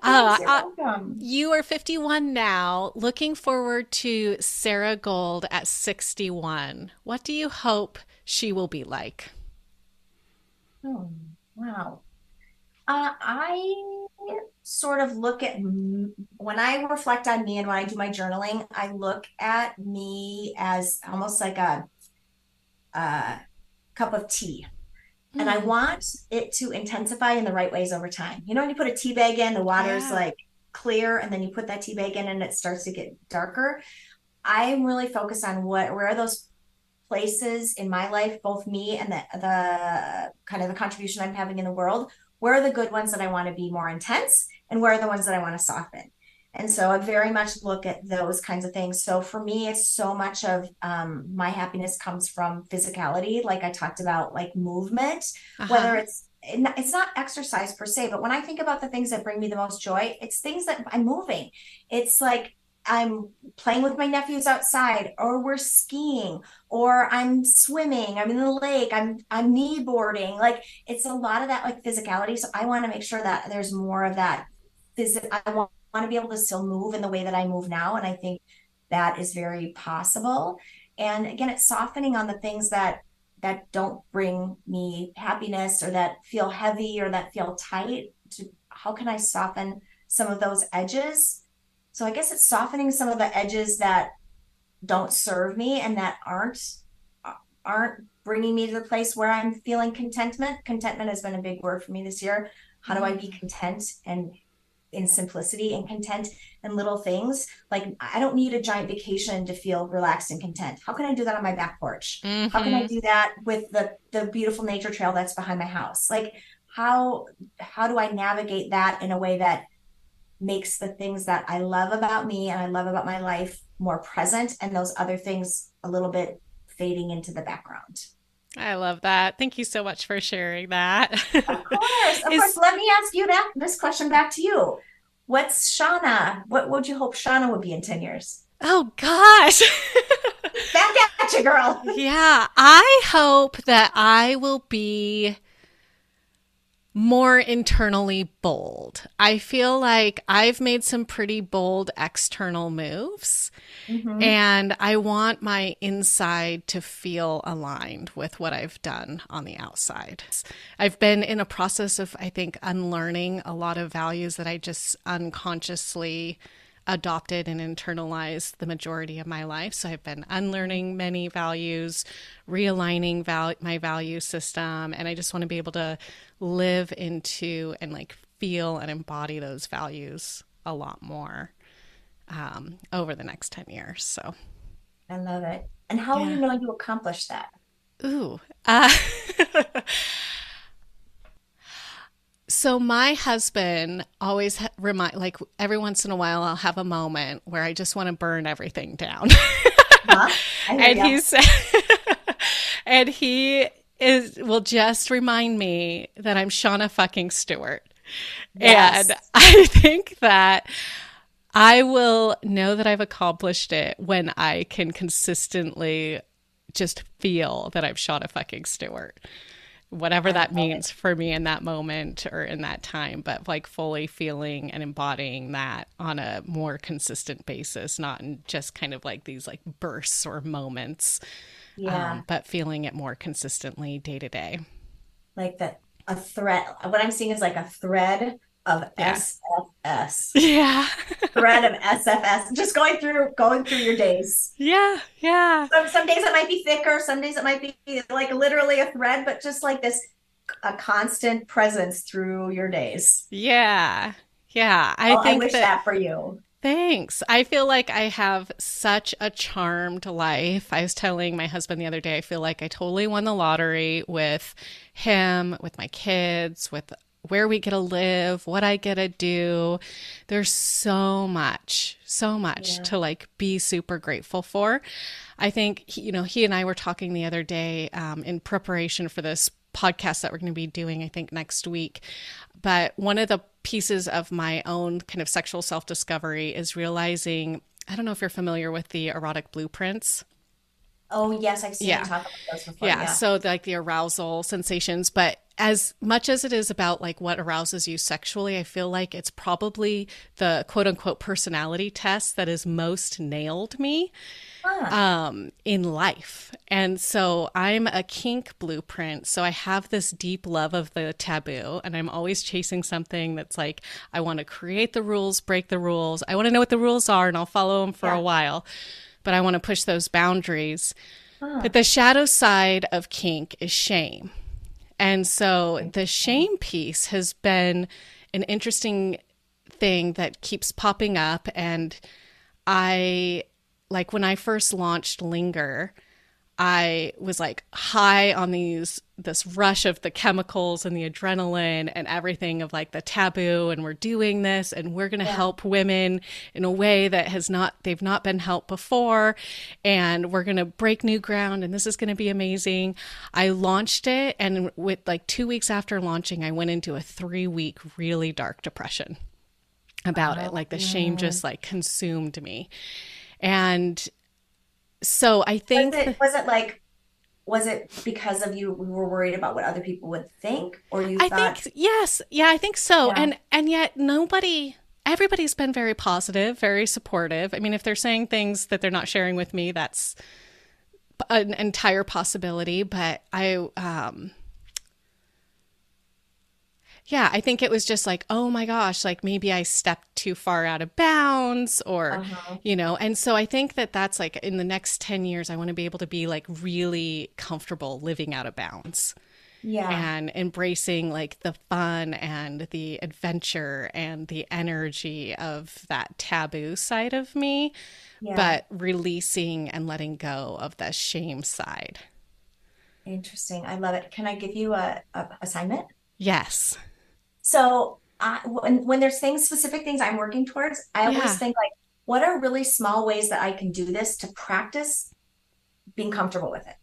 uh, uh, you are 51 now, looking forward to Sara Gold at 61. What do you hope she will be like? Oh, wow. Uh, I sort of look at when I reflect on me and when I do my journaling, I look at me as almost like a uh, cup of tea. Mm. And I hmm. want it to intensify in the right ways over time. You know, when you put a tea bag in, the water's yeah. like clear, and then you put that tea bag in and it starts to get darker. I'm really focused on what where are those places in my life, both me and the the kind of the contribution I'm having in the world. Where are the good ones that I want to be more intense, and where are the ones that I want to soften? And so I very much look at those kinds of things. So for me, it's so much of um, my happiness comes from physicality, like I talked about, like movement, uh-huh. whether it's it's not exercise per se, but when I think about the things that bring me the most joy, it's things that I'm moving. It's like I'm playing with my nephews outside, or we're skiing, or I'm swimming, I'm in the lake, I'm I'm knee boarding. Like it's a lot of that like physicality. So I want to make sure that there's more of that physical. I want want to be able to still move in the way that I move now. And I think that is very possible. And again, it's softening on the things that that don't bring me happiness or that feel heavy or that feel tight to how can I soften some of those edges? So I guess it's softening some of the edges that don't serve me and that aren't aren't bringing me to the place where I'm feeling contentment. Contentment has been a big word for me this year. How do I mm-hmm. be content and in simplicity and content and little things. Like I don't need a giant vacation to feel relaxed and content. How can I do that on my back porch? Mm-hmm. How can I mm-hmm. do that with the the beautiful nature trail that's behind my house? Like how how do I navigate that in a way that makes the things that I love about me and I love about my life more present and those other things a little bit fading into the background. I love that. Thank you so much for sharing that. of course. Of Is, course. Let me ask you that this question back to you. What's Shauna? What would you hope Shauna would be in 10 years? Oh gosh. back at you, girl. yeah. I hope that I will be more internally bold. I feel like I've made some pretty bold external moves, mm-hmm. and I want my inside to feel aligned with what I've done on the outside. I've been in a process of, I think, unlearning a lot of values that I just unconsciously adopted and internalized the majority of my life. So I've been unlearning many values, realigning val- my value system, and I just want to be able to live into and like feel and embody those values a lot more um, over the next 10 years. So I love it. And how yeah. are you know you accomplished that? Ooh. Uh, So my husband always ha- remind like every once in a while I'll have a moment where I just want to burn everything down. huh? and he's and he is will just remind me that I'm Shauna fucking Stewart. Yes. And I think that I will know that I've accomplished it when I can consistently just feel that I've Shauna fucking Stewart whatever that means it. for me in that moment or in that time, but like fully feeling and embodying that on a more consistent basis, not in just kind of like these like bursts or moments, yeah. Um, but feeling it more consistently day to day. Like that, a thread. What I'm seeing is like a thread of yeah. SFS. Yeah. thread of SFS. Just going through going through your days. Yeah, yeah. Some some days it might be thicker, some days it might be like literally a thread, but just like this a constant presence through your days. Yeah. Yeah. I oh, think I wish that, that for you. Thanks. I feel like I have such a charmed life. I was telling my husband the other day, I feel like I totally won the lottery with him, with my kids, with where we get to live, what I get to do. There's so much, so much yeah. to like be super grateful for. I think, he, you know, he and I were talking the other day um, in preparation for this podcast that we're going to be doing, I think, next week. But one of the pieces of my own kind of sexual self discovery is realizing I don't know if you're familiar with the erotic blueprints. Oh yes, I've seen yeah. you talk about those before. Yeah, yeah, so like the arousal sensations, but as much as it is about like what arouses you sexually, I feel like it's probably the quote unquote personality test that has most nailed me huh. um, in life. And so I'm a kink blueprint. So I have this deep love of the taboo, and I'm always chasing something that's like, I want to create the rules, break the rules. I want to know what the rules are, and I'll follow them for yeah. a while but I want to push those boundaries. Huh. But the shadow side of kink is shame. And so the shame piece has been an interesting thing that keeps popping up. And I, like, when I first launched Linger, I was like high on these this rush of the chemicals and the adrenaline and everything of like the taboo and we're doing this and we're going to yeah. help women in a way that has not they've not been helped before and we're going to break new ground and this is going to be amazing. I launched it and with like 2 weeks after launching I went into a 3 week really dark depression about oh, it like the yeah. shame just like consumed me. And so I think was it, was it like was it because of you we were worried about what other people would think? Or you I thought... think yes. Yeah I think so. Yeah. and and yet nobody everybody's been very positive very supportive. I mean if they're saying things that they're not sharing with me that's an entire possibility. But I um yeah, I think it was just like, oh my gosh, like maybe I stepped too far out of bounds or, uh-huh. you know, and so I think that that's like in the next 10 years, I want to be able to be like really comfortable living out of bounds. Yeah. And embracing like the fun and the adventure and the energy of that taboo side of me, yeah. but releasing and letting go of the shame side. Interesting. I love it. Can I give you a, a assignment? Yes. So I, when when there's things, specific things I'm working towards, I always Yeah. think like, what are really small ways that I can do this to practice being comfortable with it,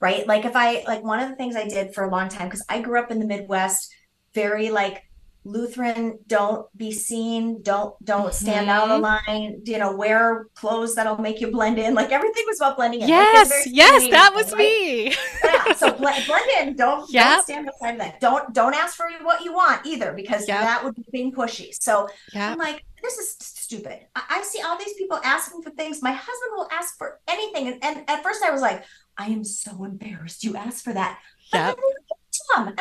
right? Like if I like one of the things I did for a long time because I grew up in the Midwest, very like Lutheran, don't be seen, don't don't stand out of Mhm. line, you know, wear clothes that'll make you blend in. Like everything was about blending in. Yes, very yes, that was right? me. yeah so blend, blend in don't Yep. don't stand outside of that don't don't ask for what you want either because Yep. that would be being pushy so Yeah. i'm like this is stupid I, I see all these people asking for things my husband will ask for anything and, and at first i was like i am so embarrassed you asked for that but Yep. then I to him.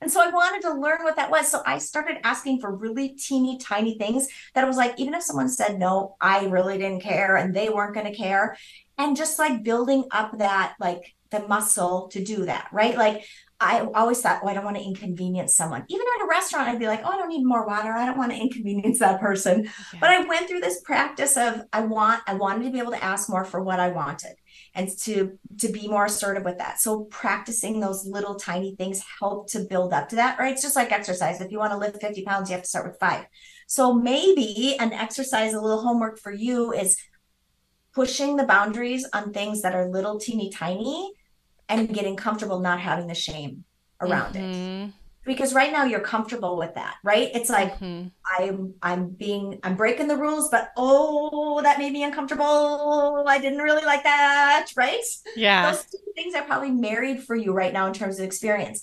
And I was like, "Okay." and so I wanted to learn what that was. So I started asking for really teeny tiny things that it was like, even if someone said no, I really didn't care and they weren't going to care. And just like building up that, like the muscle to do that, right? Like I always thought, oh, I don't want to inconvenience someone. Even at a restaurant, I'd be like, oh, I don't need more water. I don't want to inconvenience that person. Yeah. But I went through this practice of I want, I wanted to be able to ask more for what I wanted and to to be more assertive with that. So practicing those little tiny things help to build up to that right? It's just like exercise. If you want to lift 50 pounds you have to start with five. So maybe an exercise a little homework for you is pushing the boundaries on things that are little teeny tiny and getting comfortable not having the shame around it. Mhm. Because right now you're comfortable with that right it's like Mhm. I'm I'm being I'm breaking the rules, but oh, that made me uncomfortable. I didn't really like that, right? Yeah. Those two things are probably married for you right now in terms of experience.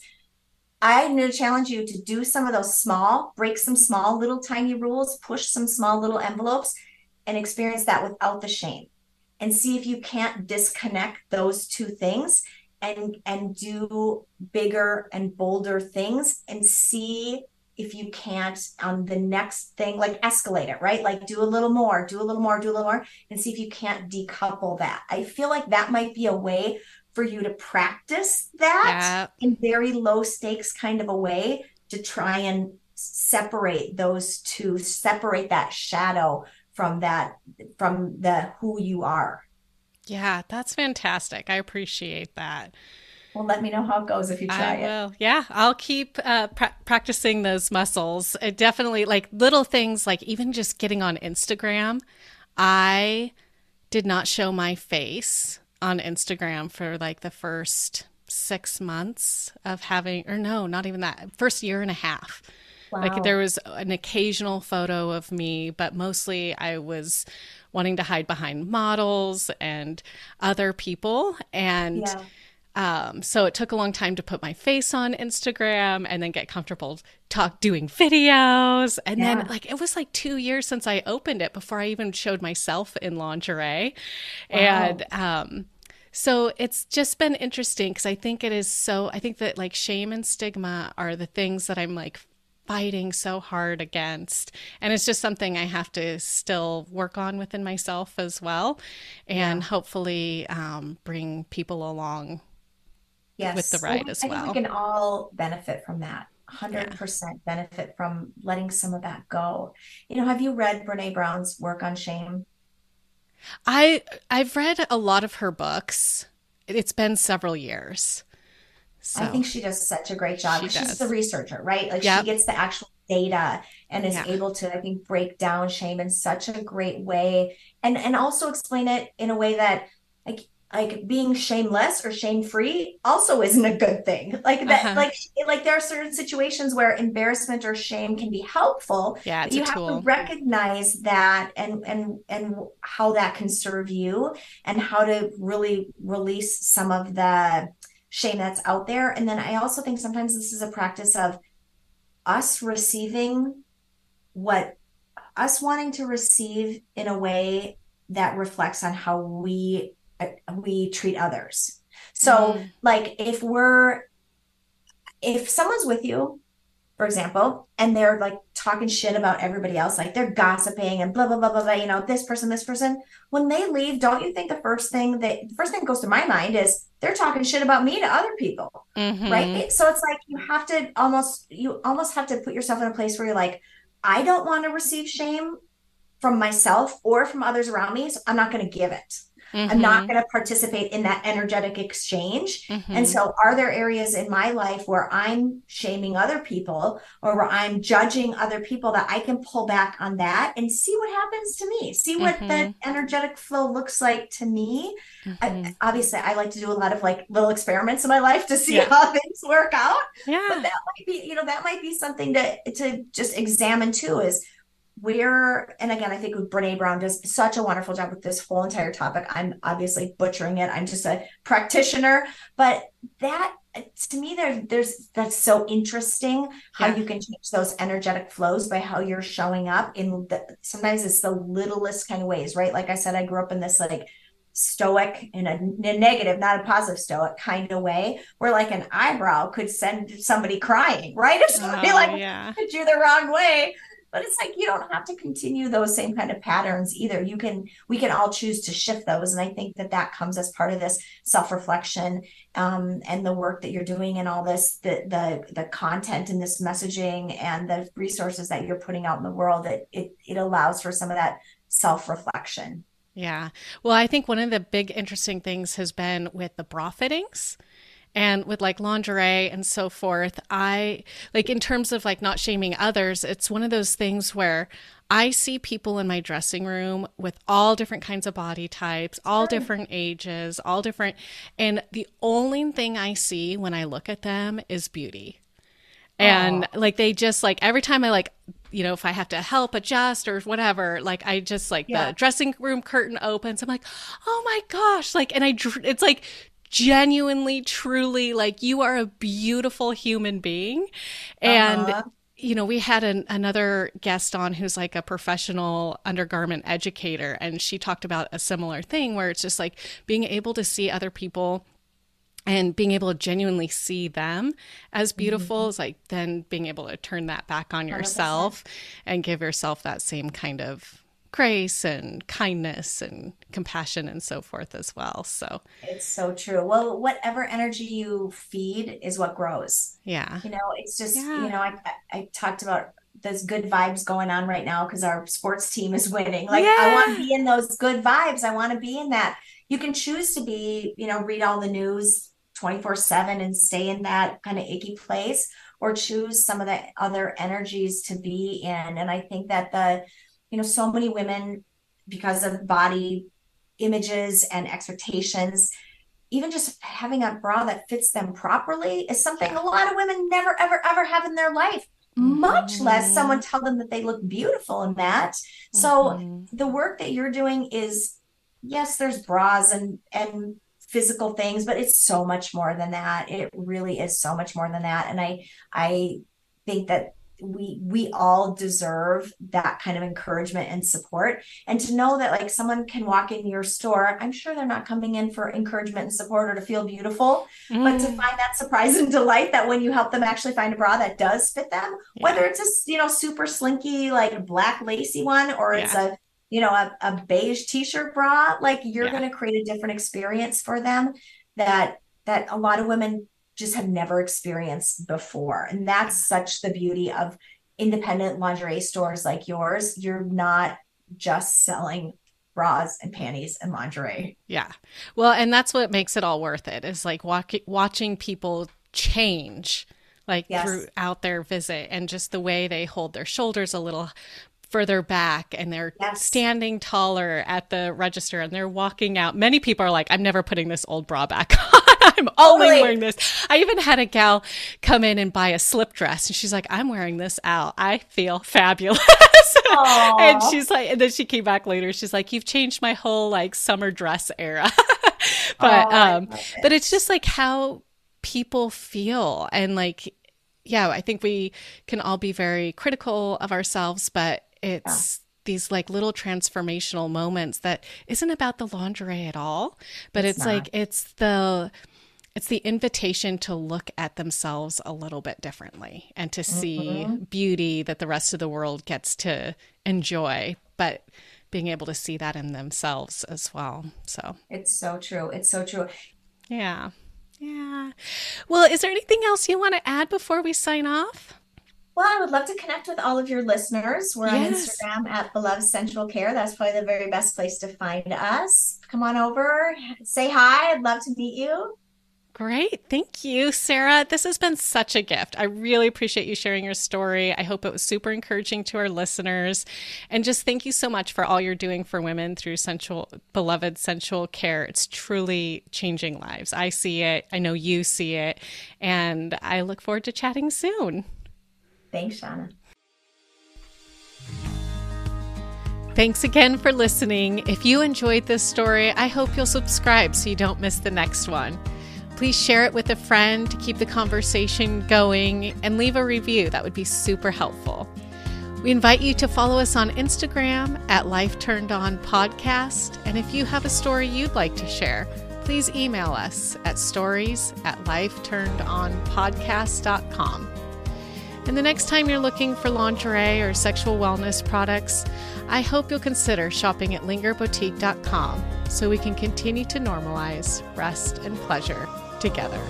I'm going to challenge you to do some of those small, break some small little tiny rules, push some small little envelopes, and experience that without the shame. And see if you can't disconnect those two things and and do bigger and bolder things and see if you can't on the next thing like escalate it right? Like do a little more do a little more do a little more and see if you can't decouple that. I feel like that might be a way for you to practice that Yeah. in very low stakes kind of a way to try and separate those two separate that shadow from that from the who you are Yeah, that's fantastic. I appreciate that. well let me know how it goes if you try I it. Yeah, I'll keep uh, pra- practicing those muscles. It definitely like little things like even just getting on Instagram. I did not show my face on Instagram for like the first six months of having, or no, not even that, first year and a half. Wow. Like there was an occasional photo of me, but mostly I was wanting to hide behind models and other people. And yeah um, so it took a long time to put my face on Instagram and then get comfortable talk doing videos. And Yeah. then like it was like two years since I opened it before I even showed myself in lingerie. Wow. And um so it's just been interesting because I think it is so I think that like shame and stigma are the things that I'm like fighting so hard against. And it's just something I have to still work on within myself as well. And hopefully um, bring people along yes with the ride as I think well. we can all benefit from that 100% benefit from letting some of that go you know have you read Brene Brown's work on shame I I've read a lot of her books. It's been several years. So I think she does such a great job. She She's the researcher, right? Like Yep. she gets the actual data and is Yeah. able to, I think, break down shame in such a great way and and also explain it in a way that like like being shameless or shame free also isn't a good thing. Like that, Uh-huh. like like there are certain situations where embarrassment or shame can be helpful, yeah, you have tool. to recognize that and and and how that can serve you and how to really release some of the shame that's out there and then i also think sometimes this is a practice of us receiving what us wanting to receive in a way that reflects on how we uh, we treat others so Mm. like if we're if someone's with you for example, and they're like talking shit about everybody else, like they're gossiping and blah blah blah blah blah, you know, this person, this person. When they leave, don't you think the first thing that the first thing that goes to my mind is they're talking shit about me to other people, Mhm. right? So it's like you have to almost you almost have to put yourself in a place where you're like, I don't want to receive shame from myself or from others around me, so I'm not going to give it. Mm-hmm. I'm not going to participate in that energetic exchange. Mm-hmm. And so, are there areas in my life where I'm shaming other people or where I'm judging other people that I can pull back on that and see what happens to me? See what mm-hmm. the energetic flow looks like to me. I, mm-hmm. obviously, I like to do a lot of like little experiments in my life to see yeah. how things work out. Yeah. But that might be, you know, that might be something to to just examine too. Is where and again i think brene brown does such a wonderful job with this whole entire topic. I'm obviously butchering it. I'm just a practitioner. But that to me there there's that's so interesting how yeah. you can change those energetic flows by how you're showing up in the sometimes it's the littlest kind of ways right? Like i said i grew up in this like stoic in a, a negative not a positive stoic kind of way where like an eyebrow could send somebody crying right? If somebody oh, like yeah. you the wrong way but it's like you don't have to continue those same kind of patterns either. You can we can all choose to shift those and i think that that comes as part of this self-reflection um, and the work that you're doing and all this the the the content and this messaging and the resources that you're putting out in the world it it, it allows for some of that self-reflection. Yeah. Well i think one of the big interesting things has been with the bra fittings and with like lingerie and so forth i like in terms of like not shaming others it's one of those things where i see people in my dressing room with all different kinds of body types all sure. different ages all different and the only thing i see when i look at them is beauty and Aww. like they just like every time i like you know if i have to help adjust or whatever like i just like yeah. the dressing room curtain opens i'm like oh my gosh like and i it's like genuinely, truly like you are a beautiful human being. And uh-huh. you know, we had an, another guest on who's like a professional undergarment educator, and she talked about a similar thing where it's just like being able to see other people and being able to genuinely see them as beautiful mm-hmm. is like then being able to turn that back on yourself 100%. and give yourself that same kind of grace and kindness and compassion and so forth as well. So it's so true. Well, whatever energy you feed is what grows. Yeah. You know, it's just, yeah. you know, I, I talked about those good vibes going on right now because our sports team is winning. Like, yeah. I want to be in those good vibes. I want to be in that. You can choose to be, you know, read all the news 24 7 and stay in that kind of icky place or choose some of the other energies to be in. And I think that the, you know so many women because of body images and expectations even just having a bra that fits them properly is something a lot of women never ever ever have in their life mm-hmm. much less mm-hmm. someone tell them that they look beautiful in that mm-hmm. so the work that you're doing is yes there's bras and and physical things but it's so much more than that it really is so much more than that and i i think that we we all deserve that kind of encouragement and support and to know that like someone can walk in your store i'm sure they're not coming in for encouragement and support or to feel beautiful mm. but to mm. find that surprise and delight that when you help them actually find a bra that does fit them yeah. whether it's a you know super slinky like black lacy one or yeah. it's a you know a, a beige t-shirt bra like you're yeah. going to create a different experience for them that that a lot of women just have never experienced before. And that's such the beauty of independent lingerie stores like yours. You're not just selling bras and panties and lingerie. Yeah. Well, and that's what makes it all worth it is like walk- watching people change like yes. throughout their visit and just the way they hold their shoulders a little further back and they're yes. standing taller at the register and they're walking out. Many people are like, I'm never putting this old bra back on. I'm only totally. wearing this. I even had a gal come in and buy a slip dress and she's like, I'm wearing this out. I feel fabulous. and she's like, and then she came back later. She's like, You've changed my whole like summer dress era. but, oh, um, it. but it's just like how people feel and like, yeah, I think we can all be very critical of ourselves, but it's, yeah these like little transformational moments that isn't about the lingerie at all but it's, it's like it's the it's the invitation to look at themselves a little bit differently and to see mm-hmm. beauty that the rest of the world gets to enjoy, but being able to see that in themselves as well. So it's so true. It's so true. Yeah. Yeah. Well, is there anything else you want to add before we sign off? Well, I would love to connect with all of your listeners. We're yes. on Instagram at Beloved Sensual Care. That's probably the very best place to find us. Come on over, say hi. I'd love to meet you. Great. Thank you, Sara. This has been such a gift. I really appreciate you sharing your story. I hope it was super encouraging to our listeners. And just thank you so much for all you're doing for women through sensual, beloved sensual care. It's truly changing lives. I see it. I know you see it. And I look forward to chatting soon. Thanks, Shauna. Thanks again for listening. If you enjoyed this story, I hope you'll subscribe so you don't miss the next one. Please share it with a friend to keep the conversation going and leave a review. That would be super helpful. We invite you to follow us on Instagram at Life Turned On Podcast. And if you have a story you'd like to share, please email us at stories at lifeturnedonpodcast.com. And the next time you're looking for lingerie or sexual wellness products, I hope you'll consider shopping at lingerboutique.com so we can continue to normalize rest and pleasure together.